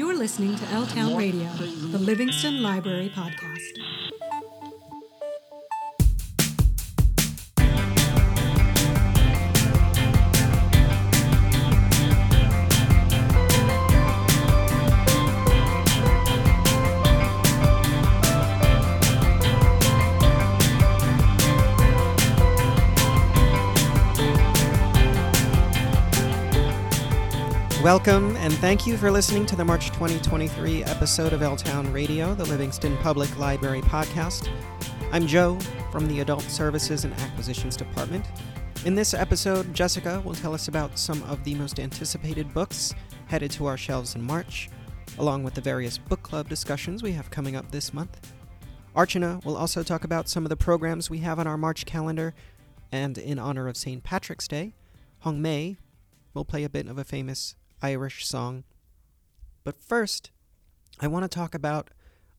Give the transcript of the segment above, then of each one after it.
You're listening to L Town Radio, the Livingston Library Podcast. Welcome and thank you for listening to the March 2023 episode of L Town Radio, the Livingston Public Library podcast. I'm Joe from the Adult Services and Acquisitions Department. In this episode, Jessica will tell us about some of the most anticipated books headed to our shelves in March, along with the various book club discussions we have coming up this month. Archana will also talk about some of the programs we have on our March calendar, and in honor of St. Patrick's Day, Hong Mei will play a bit of a famous Irish song. But first, I want to talk about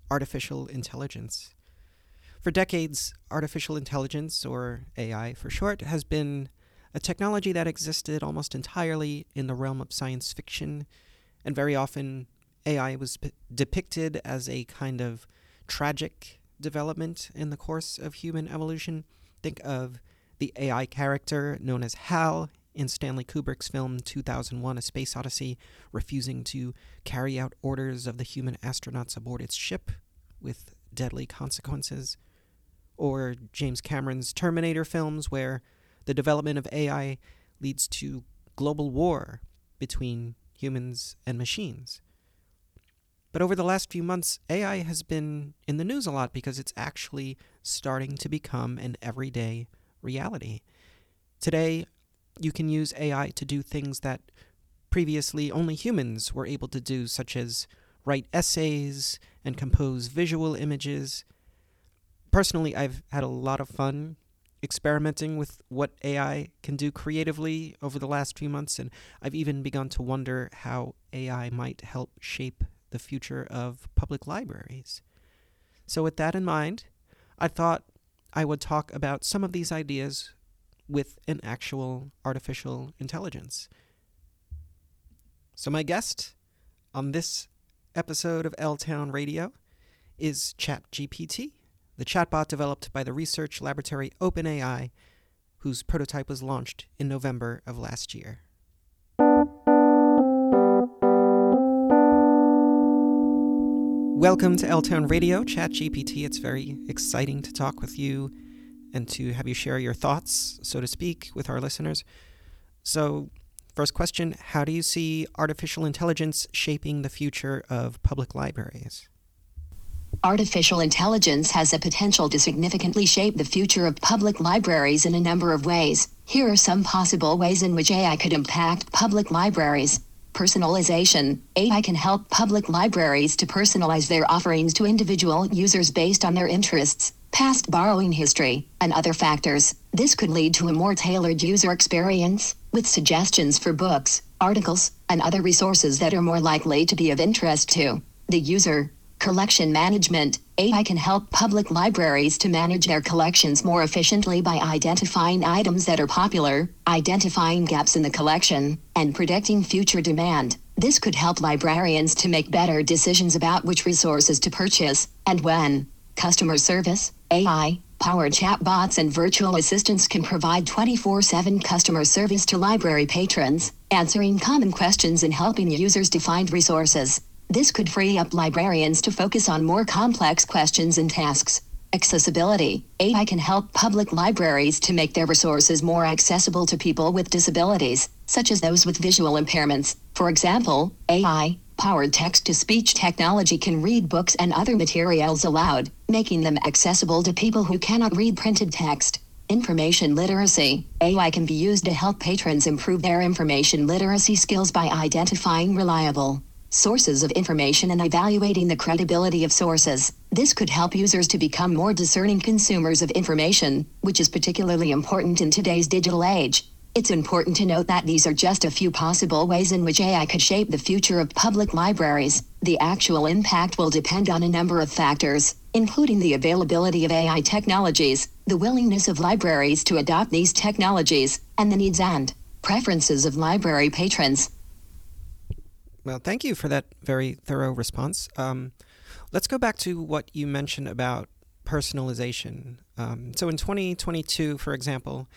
artificial intelligence. For decades, artificial intelligence, or AI for short, has been a technology that existed almost entirely in the realm of science fiction, and very often AI was p- depicted as a kind of tragic development in the course of human evolution. Think of the AI character known as Hal in Stanley Kubrick's film 2001 A Space Odyssey, refusing to carry out orders of the human astronauts aboard its ship with deadly consequences. Or James Cameron's Terminator films, where the development of AI leads to global war between humans and machines. But over the last few months, AI has been in the news a lot because it's actually starting to become an everyday reality. Today, you can use AI to do things that previously only humans were able to do, such as write essays and compose visual images. Personally, I've had a lot of fun experimenting with what AI can do creatively over the last few months, and I've even begun to wonder how AI might help shape the future of public libraries. So, with that in mind, I thought I would talk about some of these ideas with an actual artificial intelligence. So, my guest on this episode of L Town Radio is ChatGPT, the chatbot developed by the research laboratory OpenAI, whose prototype was launched in November of last year. Welcome to L Town Radio, ChatGPT. It's very exciting to talk with you and to have you share your thoughts, so to speak, with our listeners. So, first question How do you see artificial intelligence shaping the future of public libraries? Artificial intelligence has the potential to significantly shape the future of public libraries in a number of ways. Here are some possible ways in which AI could impact public libraries. Personalization AI can help public libraries to personalize their offerings to individual users based on their interests, past borrowing history, and other factors. This could lead to a more tailored user experience, with suggestions for books, articles, and other resources that are more likely to be of interest to the user. Collection management AI can help public libraries to manage their collections more efficiently by identifying items that are popular, identifying gaps in the collection, and predicting future demand. This could help librarians to make better decisions about which resources to purchase and when. Customer service AI powered chatbots and virtual assistants can provide 24 7 customer service to library patrons, answering common questions and helping users to find resources. This could free up librarians to focus on more complex questions and tasks. Accessibility AI can help public libraries to make their resources more accessible to people with disabilities, such as those with visual impairments. For example, AI powered text to speech technology can read books and other materials aloud, making them accessible to people who cannot read printed text. Information literacy AI can be used to help patrons improve their information literacy skills by identifying reliable sources of information and evaluating the credibility of sources. This could help users to become more discerning consumers of information, which is particularly important in today's digital age. It's important to note that these are just a few possible ways in which AI could shape the future of public libraries. The actual impact will depend on a number of factors, including the availability of AI technologies, the willingness of libraries to adopt these technologies, and the needs and preferences of library patrons. Well, thank you for that very thorough response. Um, let's go back to what you mentioned about personalization. Um, so in 2022, for example,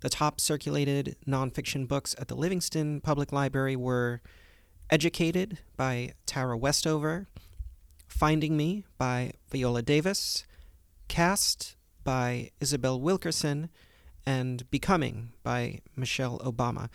the top circulated nonfiction books at the Livingston Public Library were Educated by Tara Westover, Finding Me by Viola Davis, Caste by Isabel Wilkerson, and Becoming by Michelle Obama.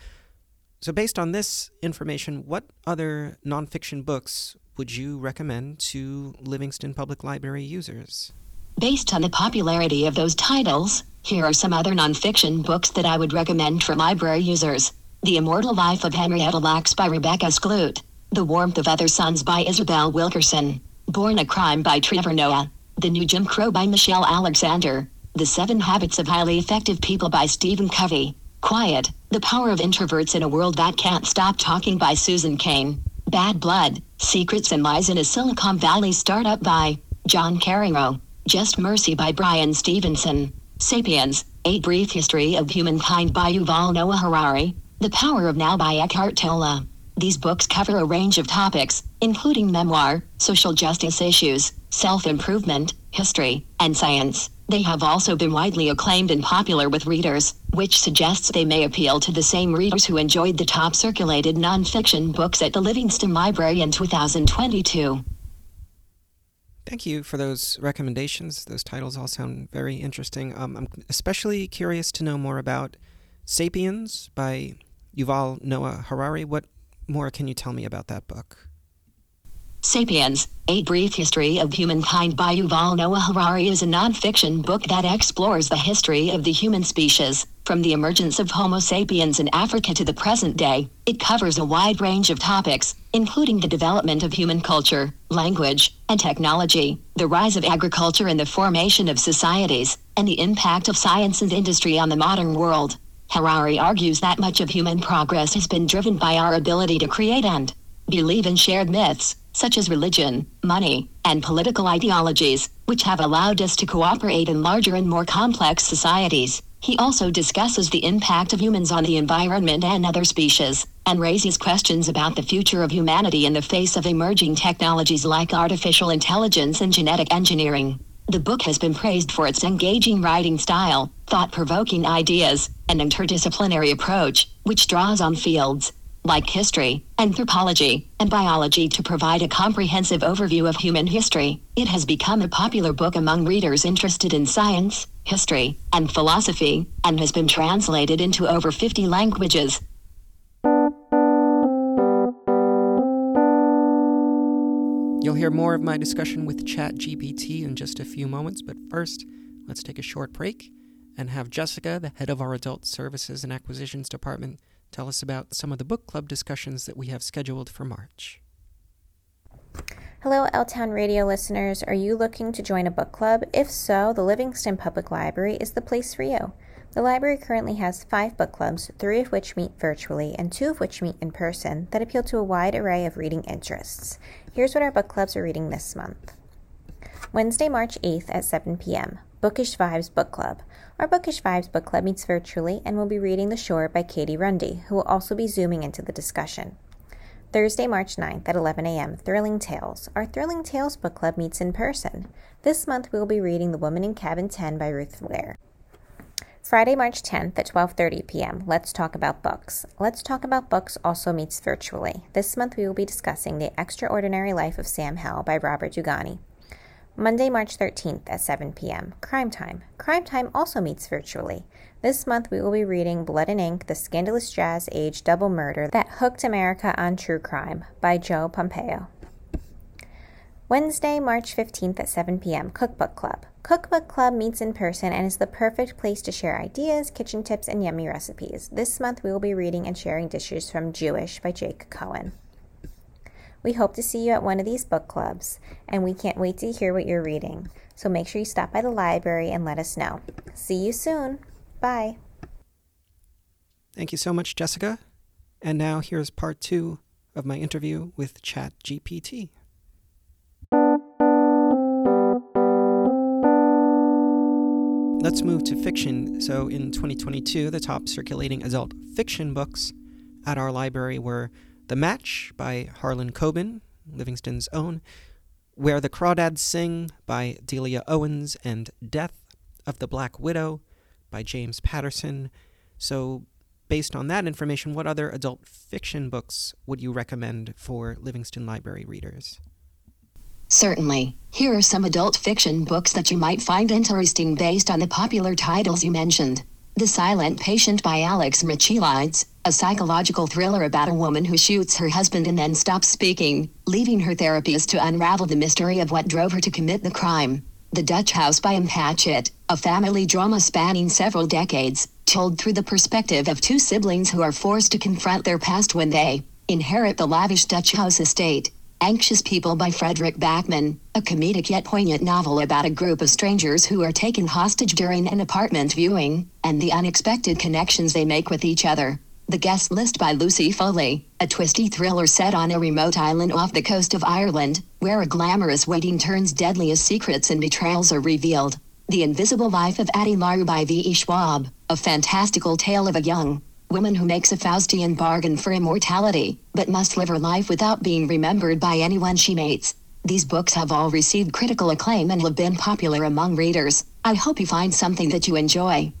So, based on this information, what other nonfiction books would you recommend to Livingston Public Library users? Based on the popularity of those titles, here are some other nonfiction books that I would recommend for library users The Immortal Life of Henrietta Lacks by Rebecca Skloot, The Warmth of Other Suns by Isabel Wilkerson, Born a Crime by Trevor Noah, The New Jim Crow by Michelle Alexander, The Seven Habits of Highly Effective People by Stephen Covey, Quiet, The Power of Introverts in a World That Can't Stop Talking by Susan Cain, Bad Blood, Secrets and Lies in a Silicon Valley Startup by John Carreyrou, Just Mercy by Bryan Stevenson, Sapiens, A Brief History of Humankind by Yuval Noah Harari, The Power of Now by Eckhart Tolle. These books cover a range of topics, including memoir, social justice issues, self improvement, history, and science. They have also been widely acclaimed and popular with readers, which suggests they may appeal to the same readers who enjoyed the top circulated nonfiction books at the Livingston Library in 2022. Thank you for those recommendations. Those titles all sound very interesting. Um, I'm especially curious to know more about Sapiens by Yuval Noah Harari. What more can you tell me about that book? Sapiens, A Brief History of Humankind by Yuval Noah Harari is a nonfiction book that explores the history of the human species, from the emergence of Homo sapiens in Africa to the present day. It covers a wide range of topics, including the development of human culture, language, and technology, the rise of agriculture and the formation of societies, and the impact of science and industry on the modern world. Harari argues that much of human progress has been driven by our ability to create and believe in shared myths, such as religion, money, and political ideologies, which have allowed us to cooperate in larger and more complex societies. He also discusses the impact of humans on the environment and other species, and raises questions about the future of humanity in the face of emerging technologies like artificial intelligence and genetic engineering. The book has been praised for its engaging writing style, thought provoking ideas, and interdisciplinary approach, which draws on fields like history, anthropology, and biology to provide a comprehensive overview of human history. It has become a popular book among readers interested in science, history, and philosophy, and has been translated into over 50 languages. You'll hear more of my discussion with ChatGPT in just a few moments, but first, let's take a short break and have Jessica, the head of our Adult Services and Acquisitions Department, tell us about some of the book club discussions that we have scheduled for March. Hello, L Town Radio listeners. Are you looking to join a book club? If so, the Livingston Public Library is the place for you. The library currently has five book clubs, three of which meet virtually and two of which meet in person, that appeal to a wide array of reading interests. Here's what our book clubs are reading this month Wednesday, March 8th at 7 p.m. Bookish Vibes Book Club. Our Bookish Vibes Book Club meets virtually and will be reading The Shore by Katie Runde, who will also be zooming into the discussion. Thursday, March 9th at 11 a.m., Thrilling Tales. Our Thrilling Tales book club meets in person. This month we will be reading The Woman in Cabin 10 by Ruth Ware. Friday, March 10th at 12:30 p.m. Let's talk about books. Let's talk about books also meets virtually. This month we will be discussing The Extraordinary Life of Sam Howell by Robert Dugoni. Monday, March 13th at 7 p.m. Crime Time. Crime Time also meets virtually. This month we will be reading Blood and Ink, The Scandalous Jazz Age Double Murder That Hooked America on True Crime by Joe Pompeo. Wednesday, March 15th at 7 p.m. Cookbook Club. Cookbook Club meets in person and is the perfect place to share ideas, kitchen tips, and yummy recipes. This month we will be reading and sharing dishes from Jewish by Jake Cohen. We hope to see you at one of these book clubs, and we can't wait to hear what you're reading. So make sure you stop by the library and let us know. See you soon. Bye. Thank you so much, Jessica. And now here's part two of my interview with ChatGPT. Let's move to fiction. So, in 2022, the top circulating adult fiction books at our library were The Match by Harlan Coben, Livingston's own, Where the Crawdads Sing by Delia Owens, and Death of the Black Widow by James Patterson. So, based on that information, what other adult fiction books would you recommend for Livingston Library readers? Certainly. Here are some adult fiction books that you might find interesting based on the popular titles you mentioned. The Silent Patient by Alex Michaelides, a psychological thriller about a woman who shoots her husband and then stops speaking, leaving her therapist to unravel the mystery of what drove her to commit the crime. The Dutch House by Ann Patchett, a family drama spanning several decades, told through the perspective of two siblings who are forced to confront their past when they inherit the lavish Dutch house estate. Anxious People by Fredrik Backman, a comedic yet poignant novel about a group of strangers who are taken hostage during an apartment viewing, and the unexpected connections they make with each other. The Guest List by Lucy Foley, a twisty thriller set on a remote island off the coast of Ireland, where a glamorous wedding turns deadly as secrets and betrayals are revealed. The Invisible Life of Addie LaRue by V.E. Schwab, a fantastical tale of a young, woman who makes a Faustian bargain for immortality, but must live her life without being remembered by anyone she mates. These books have all received critical acclaim and have been popular among readers. I hope you find something that you enjoy.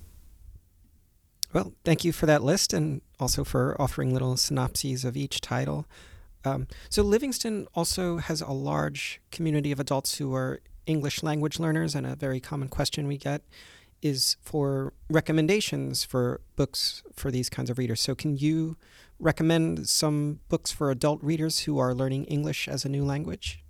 Well, thank you for that list and also for offering little synopses of each title. Um, so, Livingston also has a large community of adults who are English language learners, and a very common question we get is for recommendations for books for these kinds of readers. So, can you recommend some books for adult readers who are learning English as a new language?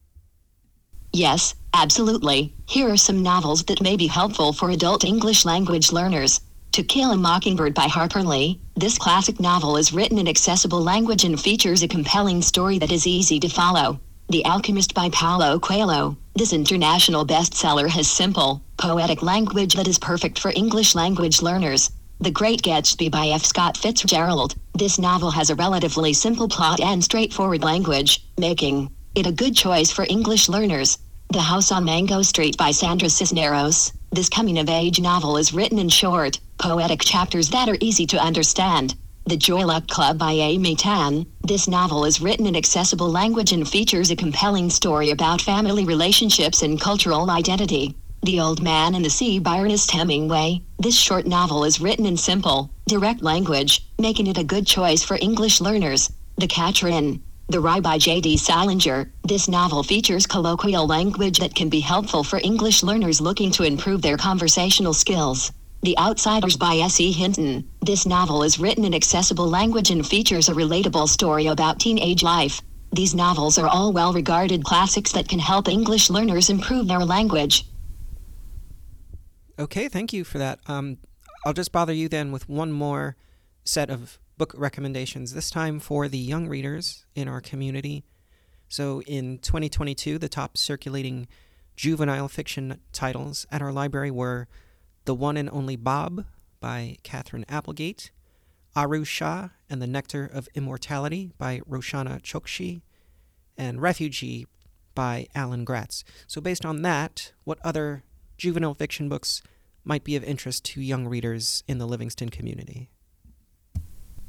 Yes, absolutely. Here are some novels that may be helpful for adult English language learners. To Kill a Mockingbird by Harper Lee. This classic novel is written in accessible language and features a compelling story that is easy to follow. The Alchemist by Paulo Coelho. This international bestseller has simple, poetic language that is perfect for English language learners. The Great Gatsby by F. Scott Fitzgerald. This novel has a relatively simple plot and straightforward language, making it a good choice for English learners. The House on Mango Street by Sandra Cisneros. This coming of age novel is written in short, poetic chapters that are easy to understand. The Joy Luck Club by Amy Tan. This novel is written in accessible language and features a compelling story about family relationships and cultural identity. The Old Man and the Sea by Ernest Hemingway. This short novel is written in simple, direct language, making it a good choice for English learners. The Catcher in the Rye by J.D. Salinger. This novel features colloquial language that can be helpful for English learners looking to improve their conversational skills. The Outsiders by S.E. Hinton. This novel is written in accessible language and features a relatable story about teenage life. These novels are all well regarded classics that can help English learners improve their language. Okay, thank you for that. Um, I'll just bother you then with one more set of book recommendations, this time for the young readers in our community. So in 2022, the top circulating juvenile fiction titles at our library were the One and Only Bob by Katherine Applegate, Aru Shah and the Nectar of Immortality by Roshani Chokshi, and Refugee by Alan Gratz. So, based on that, what other juvenile fiction books might be of interest to young readers in the Livingston community?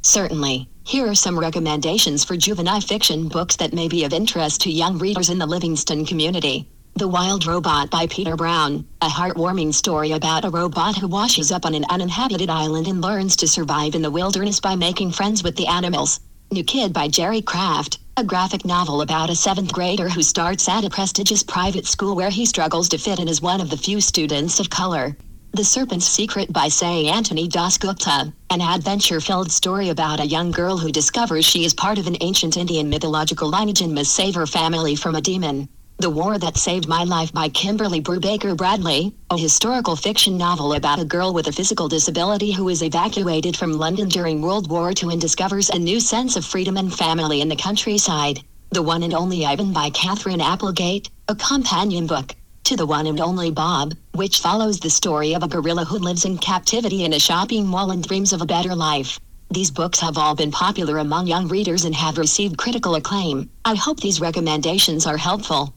Certainly. Here are some recommendations for juvenile fiction books that may be of interest to young readers in the Livingston community. The Wild Robot by Peter Brown, a heartwarming story about a robot who washes up on an uninhabited island and learns to survive in the wilderness by making friends with the animals. New Kid by Jerry Craft, a graphic novel about a seventh grader who starts at a prestigious private school where he struggles to fit in as one of the few students of color. The Serpent's Secret by Sayantani DasGupta, an adventure filled story about a young girl who discovers she is part of an ancient Indian mythological lineage and must save her family from a demon. The War That Saved My Life by Kimberly Brubaker Bradley, a historical fiction novel about a girl with a physical disability who is evacuated from London during World War II and discovers a new sense of freedom and family in the countryside. The One and Only Ivan by Katherine Applegate, a companion book to The One and Only Bob, which follows the story of a gorilla who lives in captivity in a shopping mall and dreams of a better life. These books have all been popular among young readers and have received critical acclaim. I hope these recommendations are helpful.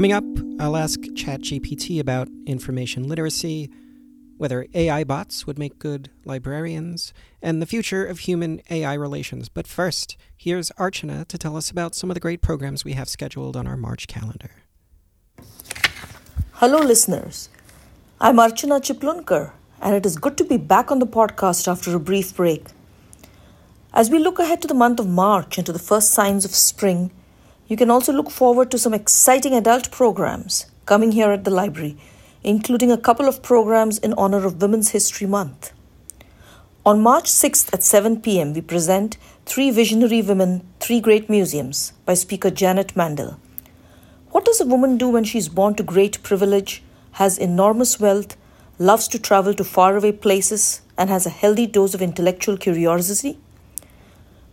Coming up, I'll ask ChatGPT about information literacy, whether AI bots would make good librarians, and the future of human AI relations. But first, here's Archana to tell us about some of the great programs we have scheduled on our March calendar. Hello, listeners. I'm Archana Chiplunkar, and it is good to be back on the podcast after a brief break. As we look ahead to the month of March and to the first signs of spring, you can also look forward to some exciting adult programs coming here at the library, including a couple of programs in honor of Women's History Month. On March 6th at 7 pm, we present Three Visionary Women, Three Great Museums by speaker Janet Mandel. What does a woman do when she is born to great privilege, has enormous wealth, loves to travel to faraway places, and has a healthy dose of intellectual curiosity?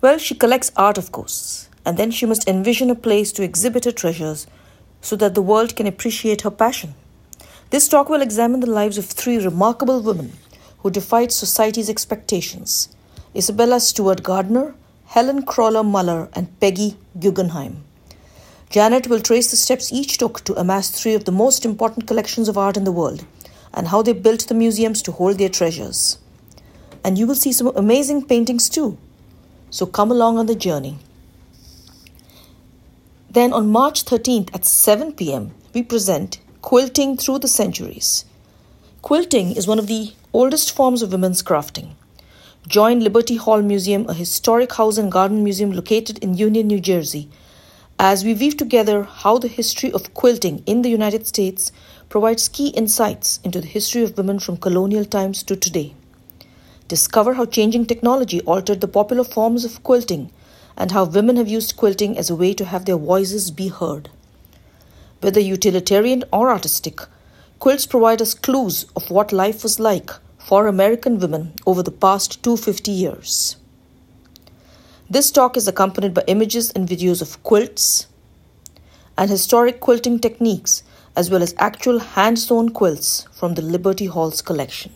Well, she collects art, of course, and then she must envision a place to exhibit her treasures so that the world can appreciate her passion. This talk will examine the lives of three remarkable women who defied society's expectations Isabella Stewart Gardner, Helene Kröller-Müller, and Peggy Guggenheim. Janet will trace the steps each took to amass three of the most important collections of art in the world and how they built the museums to hold their treasures. And you will see some amazing paintings too. So come along on the journey. Then on March 13th at 7 pm, we present Quilting Through the Centuries. Quilting is one of the oldest forms of women's crafting. Join Liberty Hall Museum, a historic house and garden museum located in Union, New Jersey as we weave together how the history of quilting in the United States provides key insights into the history of women from colonial times to today. Discover how changing technology altered the popular forms of quilting and how women have used quilting as a way to have their voices be heard. Whether utilitarian or artistic, quilts provide us clues of what life was like for American women over the past 250 years. This talk is accompanied by images and videos of quilts and historic quilting techniques, as well as actual hand sewn quilts from the Liberty Hall's collection.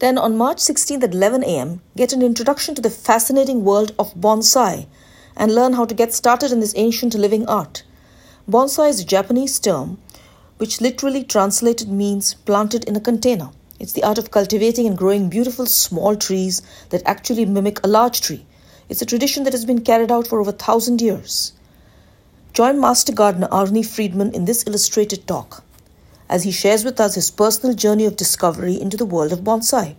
Then on March 16th at 11 am, get an introduction to the fascinating world of bonsai and learn how to get started in this ancient living art. Bonsai is a Japanese term which literally translated means planted in a container. It's the art of cultivating and growing beautiful small trees that actually mimic a large tree. It's a tradition that has been carried out for over a thousand years. Join Master Gardener Arnie Friedman in this illustrated talk as he shares with us his personal journey of discovery into the world of bonsai.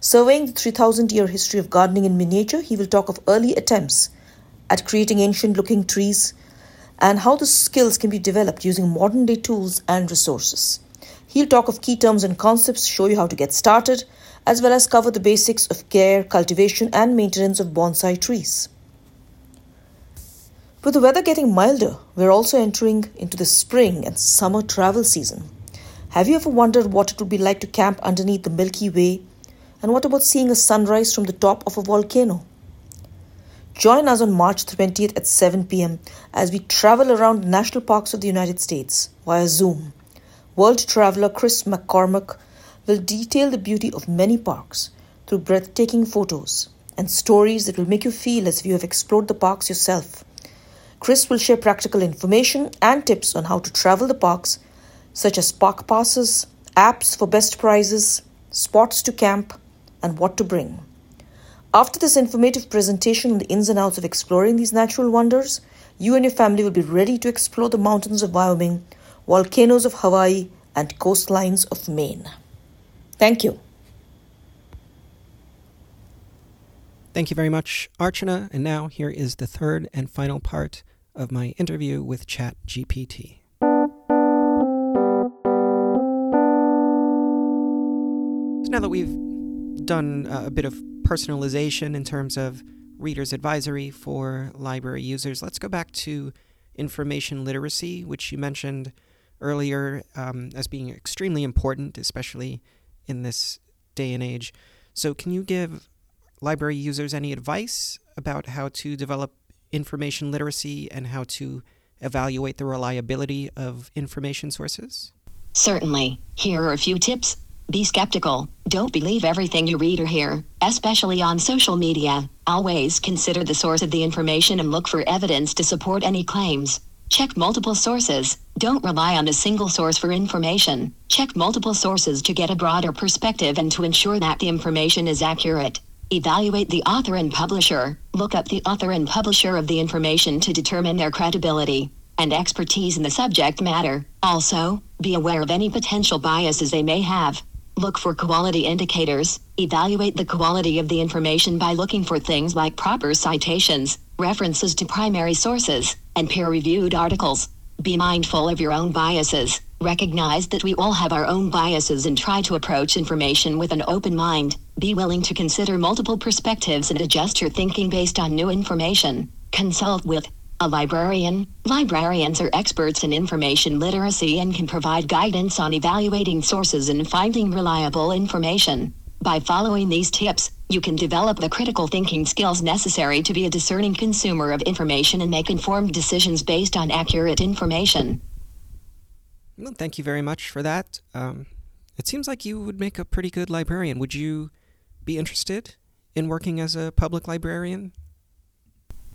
Surveying the 3000 year history of gardening in miniature, he will talk of early attempts at creating ancient looking trees and how the skills can be developed using modern day tools and resources. He'll talk of key terms and concepts, show you how to get started, as well as cover the basics of care, cultivation, and maintenance of bonsai trees. With the weather getting milder, we're also entering into the spring and summer travel season. Have you ever wondered what it would be like to camp underneath the Milky Way? And what about seeing a sunrise from the top of a volcano? Join us on March 20th at 7 pm as we travel around national parks of the United States via Zoom. World traveler Chris McCormack will detail the beauty of many parks through breathtaking photos and stories that will make you feel as if you have explored the parks yourself. Chris will share practical information and tips on how to travel the parks, such as park passes, apps for best prices, spots to camp, and what to bring. After this informative presentation on the ins and outs of exploring these natural wonders, you and your family will be ready to explore the mountains of Wyoming volcanoes of Hawaii, and coastlines of Maine. Thank you. Thank you very much, Archana. And now here is the third and final part of my interview with ChatGPT. Now that we've done a bit of personalization in terms of reader's advisory for library users, let's go back to information literacy, which you mentioned earlier um, as being extremely important, especially in this day and age. So, can you give library users any advice about how to develop information literacy and how to evaluate the reliability of information sources? Certainly. Here are a few tips. Be skeptical. Don't believe everything you read or hear, especially on social media. Always consider the source of the information and look for evidence to support any claims. Check multiple sources. Don't rely on a single source for information. Check multiple sources to get a broader perspective and to ensure that the information is accurate. Evaluate the author and publisher. Look up the author and publisher of the information to determine their credibility and expertise in the subject matter. Also, be aware of any potential biases they may have. Look for quality indicators. Evaluate the quality of the information by looking for things like proper citations, references to primary sources, and peer reviewed articles. Be mindful of your own biases. Recognize that we all have our own biases and try to approach information with an open mind. Be willing to consider multiple perspectives and adjust your thinking based on new information. Consult with a librarian. Librarians are experts in information literacy and can provide guidance on evaluating sources and finding reliable information. By following these tips, you can develop the critical thinking skills necessary to be a discerning consumer of information and make informed decisions based on accurate information. Well, thank you very much for that. Um, it seems like you would make a pretty good librarian. Would you be interested in working as a public librarian?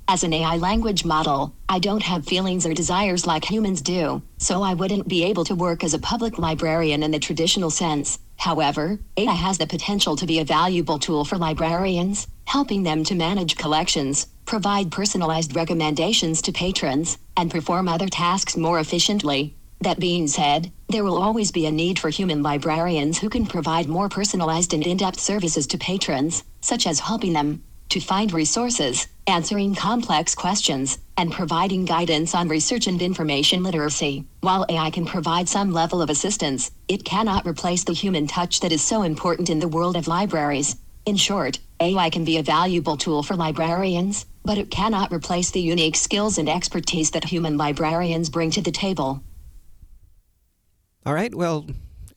As an AI language model, I don't have feelings or desires like humans do, so I wouldn't be able to work as a public librarian in the traditional sense. However, AI has the potential to be a valuable tool for librarians, helping them to manage collections, provide personalized recommendations to patrons, and perform other tasks more efficiently. That being said, there will always be a need for human librarians who can provide more personalized and in depth services to patrons, such as helping them to find resources, answering complex questions, and providing guidance on research and information literacy. While AI can provide some level of assistance, it cannot replace the human touch that is so important in the world of libraries. In short, AI can be a valuable tool for librarians, but it cannot replace the unique skills and expertise that human librarians bring to the table. All right, well,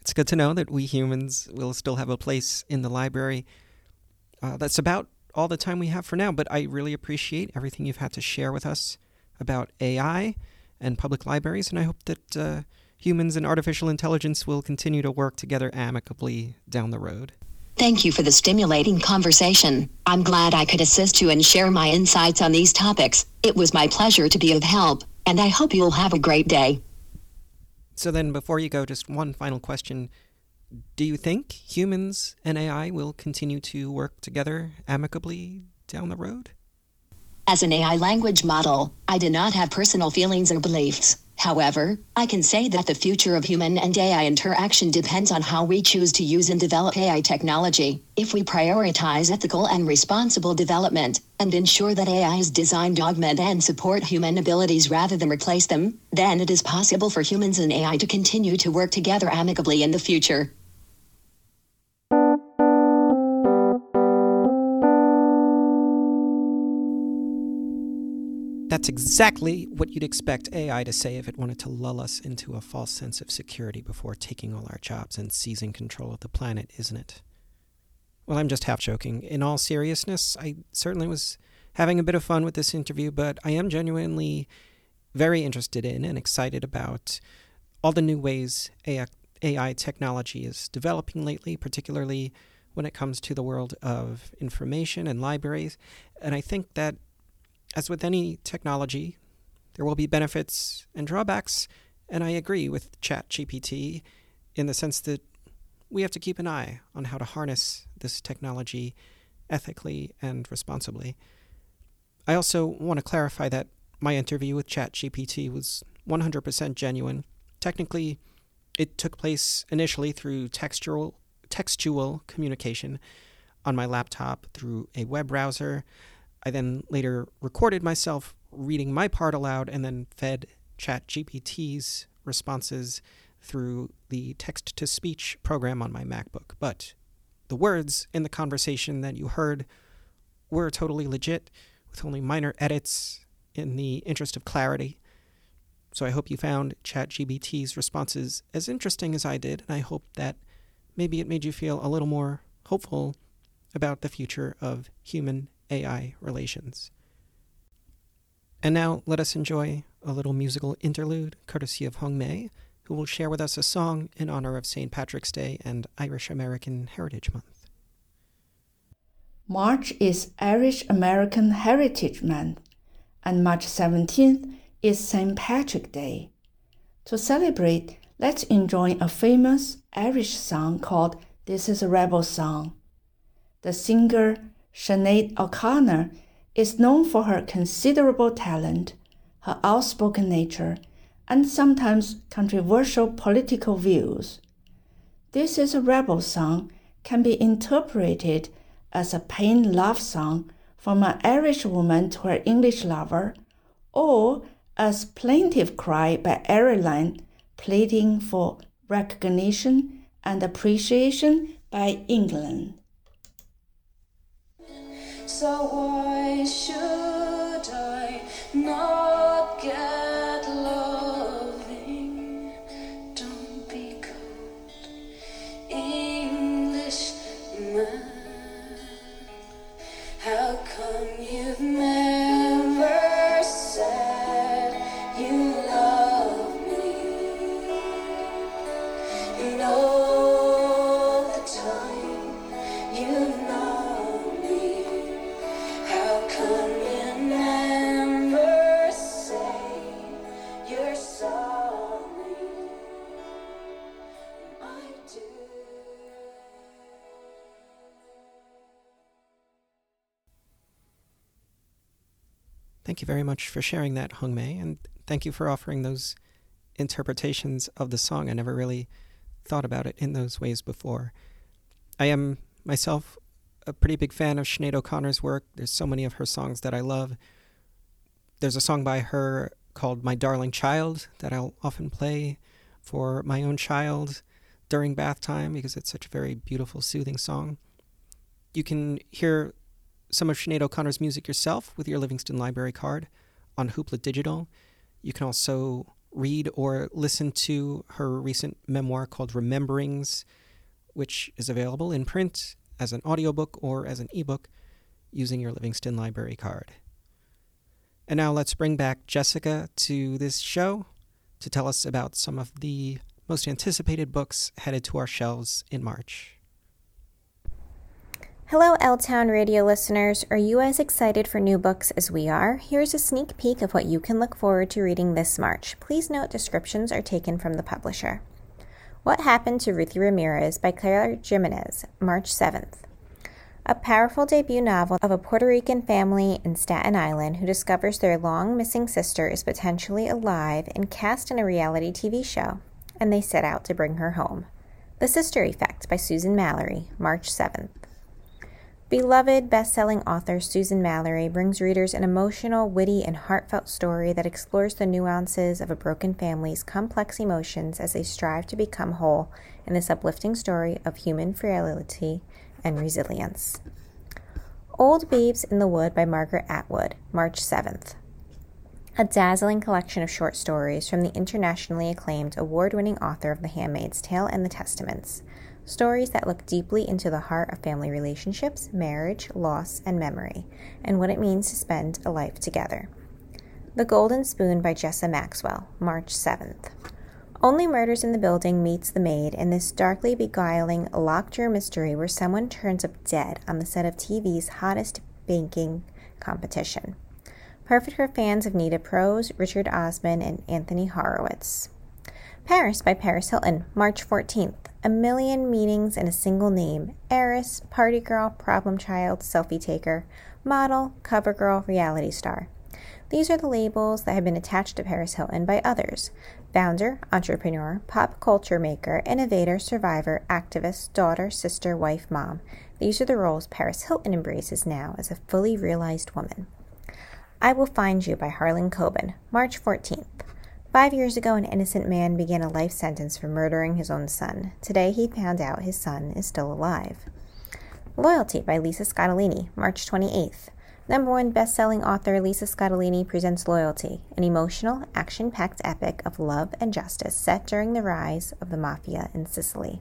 it's good to know that we humans will still have a place in the library. Uh, that's about all the time we have for now, but I really appreciate everything you've had to share with us about AI and public libraries, and I hope that uh, humans and artificial intelligence will continue to work together amicably down the road. Thank you for the stimulating conversation. I'm glad I could assist you and share my insights on these topics. It was my pleasure to be of help, and I hope you'll have a great day. So then, before you go, just one final question. Do you think humans and AI will continue to work together amicably down the road? As an AI language model, I do not have personal feelings or beliefs. However, I can say that the future of human and AI interaction depends on how we choose to use and develop AI technology. If we prioritize ethical and responsible development, and ensure that AI is designed to augment and support human abilities rather than replace them, then it is possible for humans and AI to continue to work together amicably in the future. That's exactly what you'd expect AI to say if it wanted to lull us into a false sense of security before taking all our jobs and seizing control of the planet, isn't it? Well, I'm just half joking. In all seriousness, I certainly was having a bit of fun with this interview, but I am genuinely very interested in and excited about all the new ways AI, technology is developing lately, particularly when it comes to the world of information and libraries. And I think that as with any technology, there will be benefits and drawbacks, and I agree with ChatGPT in the sense that we have to keep an eye on how to harness this technology ethically and responsibly. I also want to clarify that my interview with ChatGPT was 100% genuine. Technically, it took place initially through textual textual communication on my laptop through a web browser I then later recorded myself reading my part aloud and then fed ChatGPT's responses through the text to speech program on my MacBook. But the words in the conversation that you heard were totally legit, with only minor edits in the interest of clarity. So I hope you found ChatGPT's responses as interesting as I did, and I hope that maybe it made you feel a little more hopeful about the future of human AI relations. And now let us enjoy a little musical interlude courtesy of Hong Mei, who will share with us a song in honor of St. Patrick's Day and Irish American Heritage Month. March is Irish American Heritage Month, and March 17th is St. Patrick's Day. To celebrate, let's enjoy a famous Irish song called This is a Rebel Song. The singer Sinead O'Connor is known for her considerable talent, her outspoken nature, and sometimes controversial political views. This is a rebel song can be interpreted as a pain love song from an Irish woman to her English lover, or as plaintive cry by Ireland pleading for recognition and appreciation by England. So why should I not Thank you very much for sharing that, Hong Mei, and thank you for offering those interpretations of the song. I never really thought about it in those ways before. I am myself a pretty big fan of Sinead O'Connor's work. There's so many of her songs that I love. There's a song by her called My Darling Child that I'll often play for my own child during bath time because it's such a very beautiful, soothing song. You can hear some of Sinead O'Connor's music yourself with your Livingston Library card on Hoopla Digital. You can also read or listen to her recent memoir called Rememberings, which is available in print as an audiobook or as an ebook using your Livingston Library card. And now let's bring back Jessica to this show to tell us about some of the most anticipated books headed to our shelves in March. Hello, L Town radio listeners. Are you as excited for new books as we are? Here's a sneak peek of what you can look forward to reading this March. Please note descriptions are taken from the publisher. What Happened to Ruthie Ramirez by Claire Jimenez, March 7th. A powerful debut novel of a Puerto Rican family in Staten Island who discovers their long missing sister is potentially alive and cast in a reality TV show, and they set out to bring her home. The Sister Effect by Susan Mallery, March 7th. Beloved best-selling author Susan Mallery brings readers an emotional, witty, and heartfelt story that explores the nuances of a broken family's complex emotions as they strive to become whole in this uplifting story of human frailty and resilience. Old Babes in the Wood by Margaret Atwood, March 7th. A dazzling collection of short stories from the internationally acclaimed award winning author of The Handmaid's Tale and The Testaments. Stories that look deeply into the heart of family relationships, marriage, loss, and memory, and what it means to spend a life together. The Golden Spoon by Jessa Maxwell, March 7th. Only Murders in the Building meets The Maid in this darkly beguiling locked door mystery where someone turns up dead on the set of TV's hottest banking competition. Perfect for fans of Nita Prose, Richard Osman, and Anthony Horowitz. Paris by Paris Hilton, March 14th. A million meanings in a single name heiress, party girl, problem child, selfie taker, model, cover girl, reality star. These are the labels that have been attached to Paris Hilton by others founder, entrepreneur, pop culture maker, innovator, survivor, activist, daughter, sister, wife, mom. These are the roles Paris Hilton embraces now as a fully realized woman. I Will Find You by Harlan Coben, March 14th. Five years ago, an innocent man began a life sentence for murdering his own son. Today, he found out his son is still alive. Loyalty by Lisa Scottoline, March 28th. Number one best-selling author Lisa Scottoline presents Loyalty, an emotional, action-packed epic of love and justice set during the rise of the mafia in Sicily.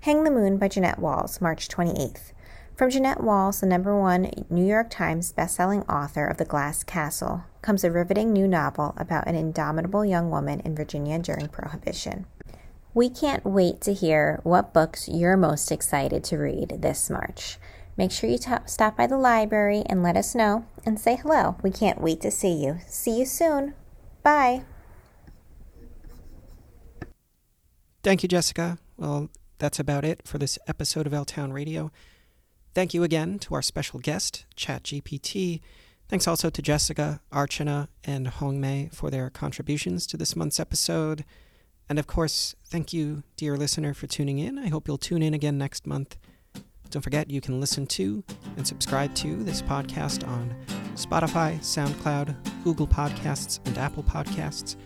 Hang the Moon by Jeanette Walls, March 28th. From Jeanette Walls, the number one New York Times bestselling author of The Glass Castle, comes a riveting new novel about an indomitable young woman in Virginia during Prohibition. We can't wait to hear what books you're most excited to read this March. Make sure you t- stop by the library and let us know and say hello. We can't wait to see you. See you soon. Bye. Thank you, Jessica. Well, that's about it for this episode of L Town Radio. Thank you again to our special guest, ChatGPT. Thanks also to Jessica, Archana, and Hong Mei for their contributions to this month's episode. And of course, thank you, dear listener, for tuning in. I hope you'll tune in again next month. Don't forget, you can listen to and subscribe to this podcast on Spotify, SoundCloud, Google Podcasts, and Apple Podcasts.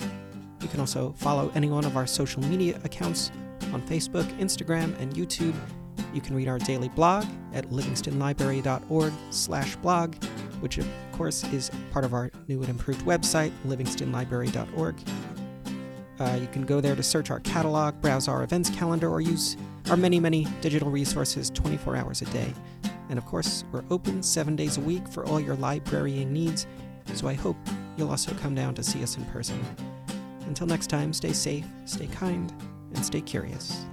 You can also follow any one of our social media accounts on Facebook, Instagram, and YouTube. You can read our daily blog at livingstonlibrary.org slash blog, which of course is part of our new and improved website, livingstonlibrary.org. Uh, you can go there to search our catalog, browse our events calendar, or use our many, many digital resources 24 hours a day. And of course, we're open seven days a week for all your librarying needs, so I hope you'll also come down to see us in person. Until next time, stay safe, stay kind, and stay curious.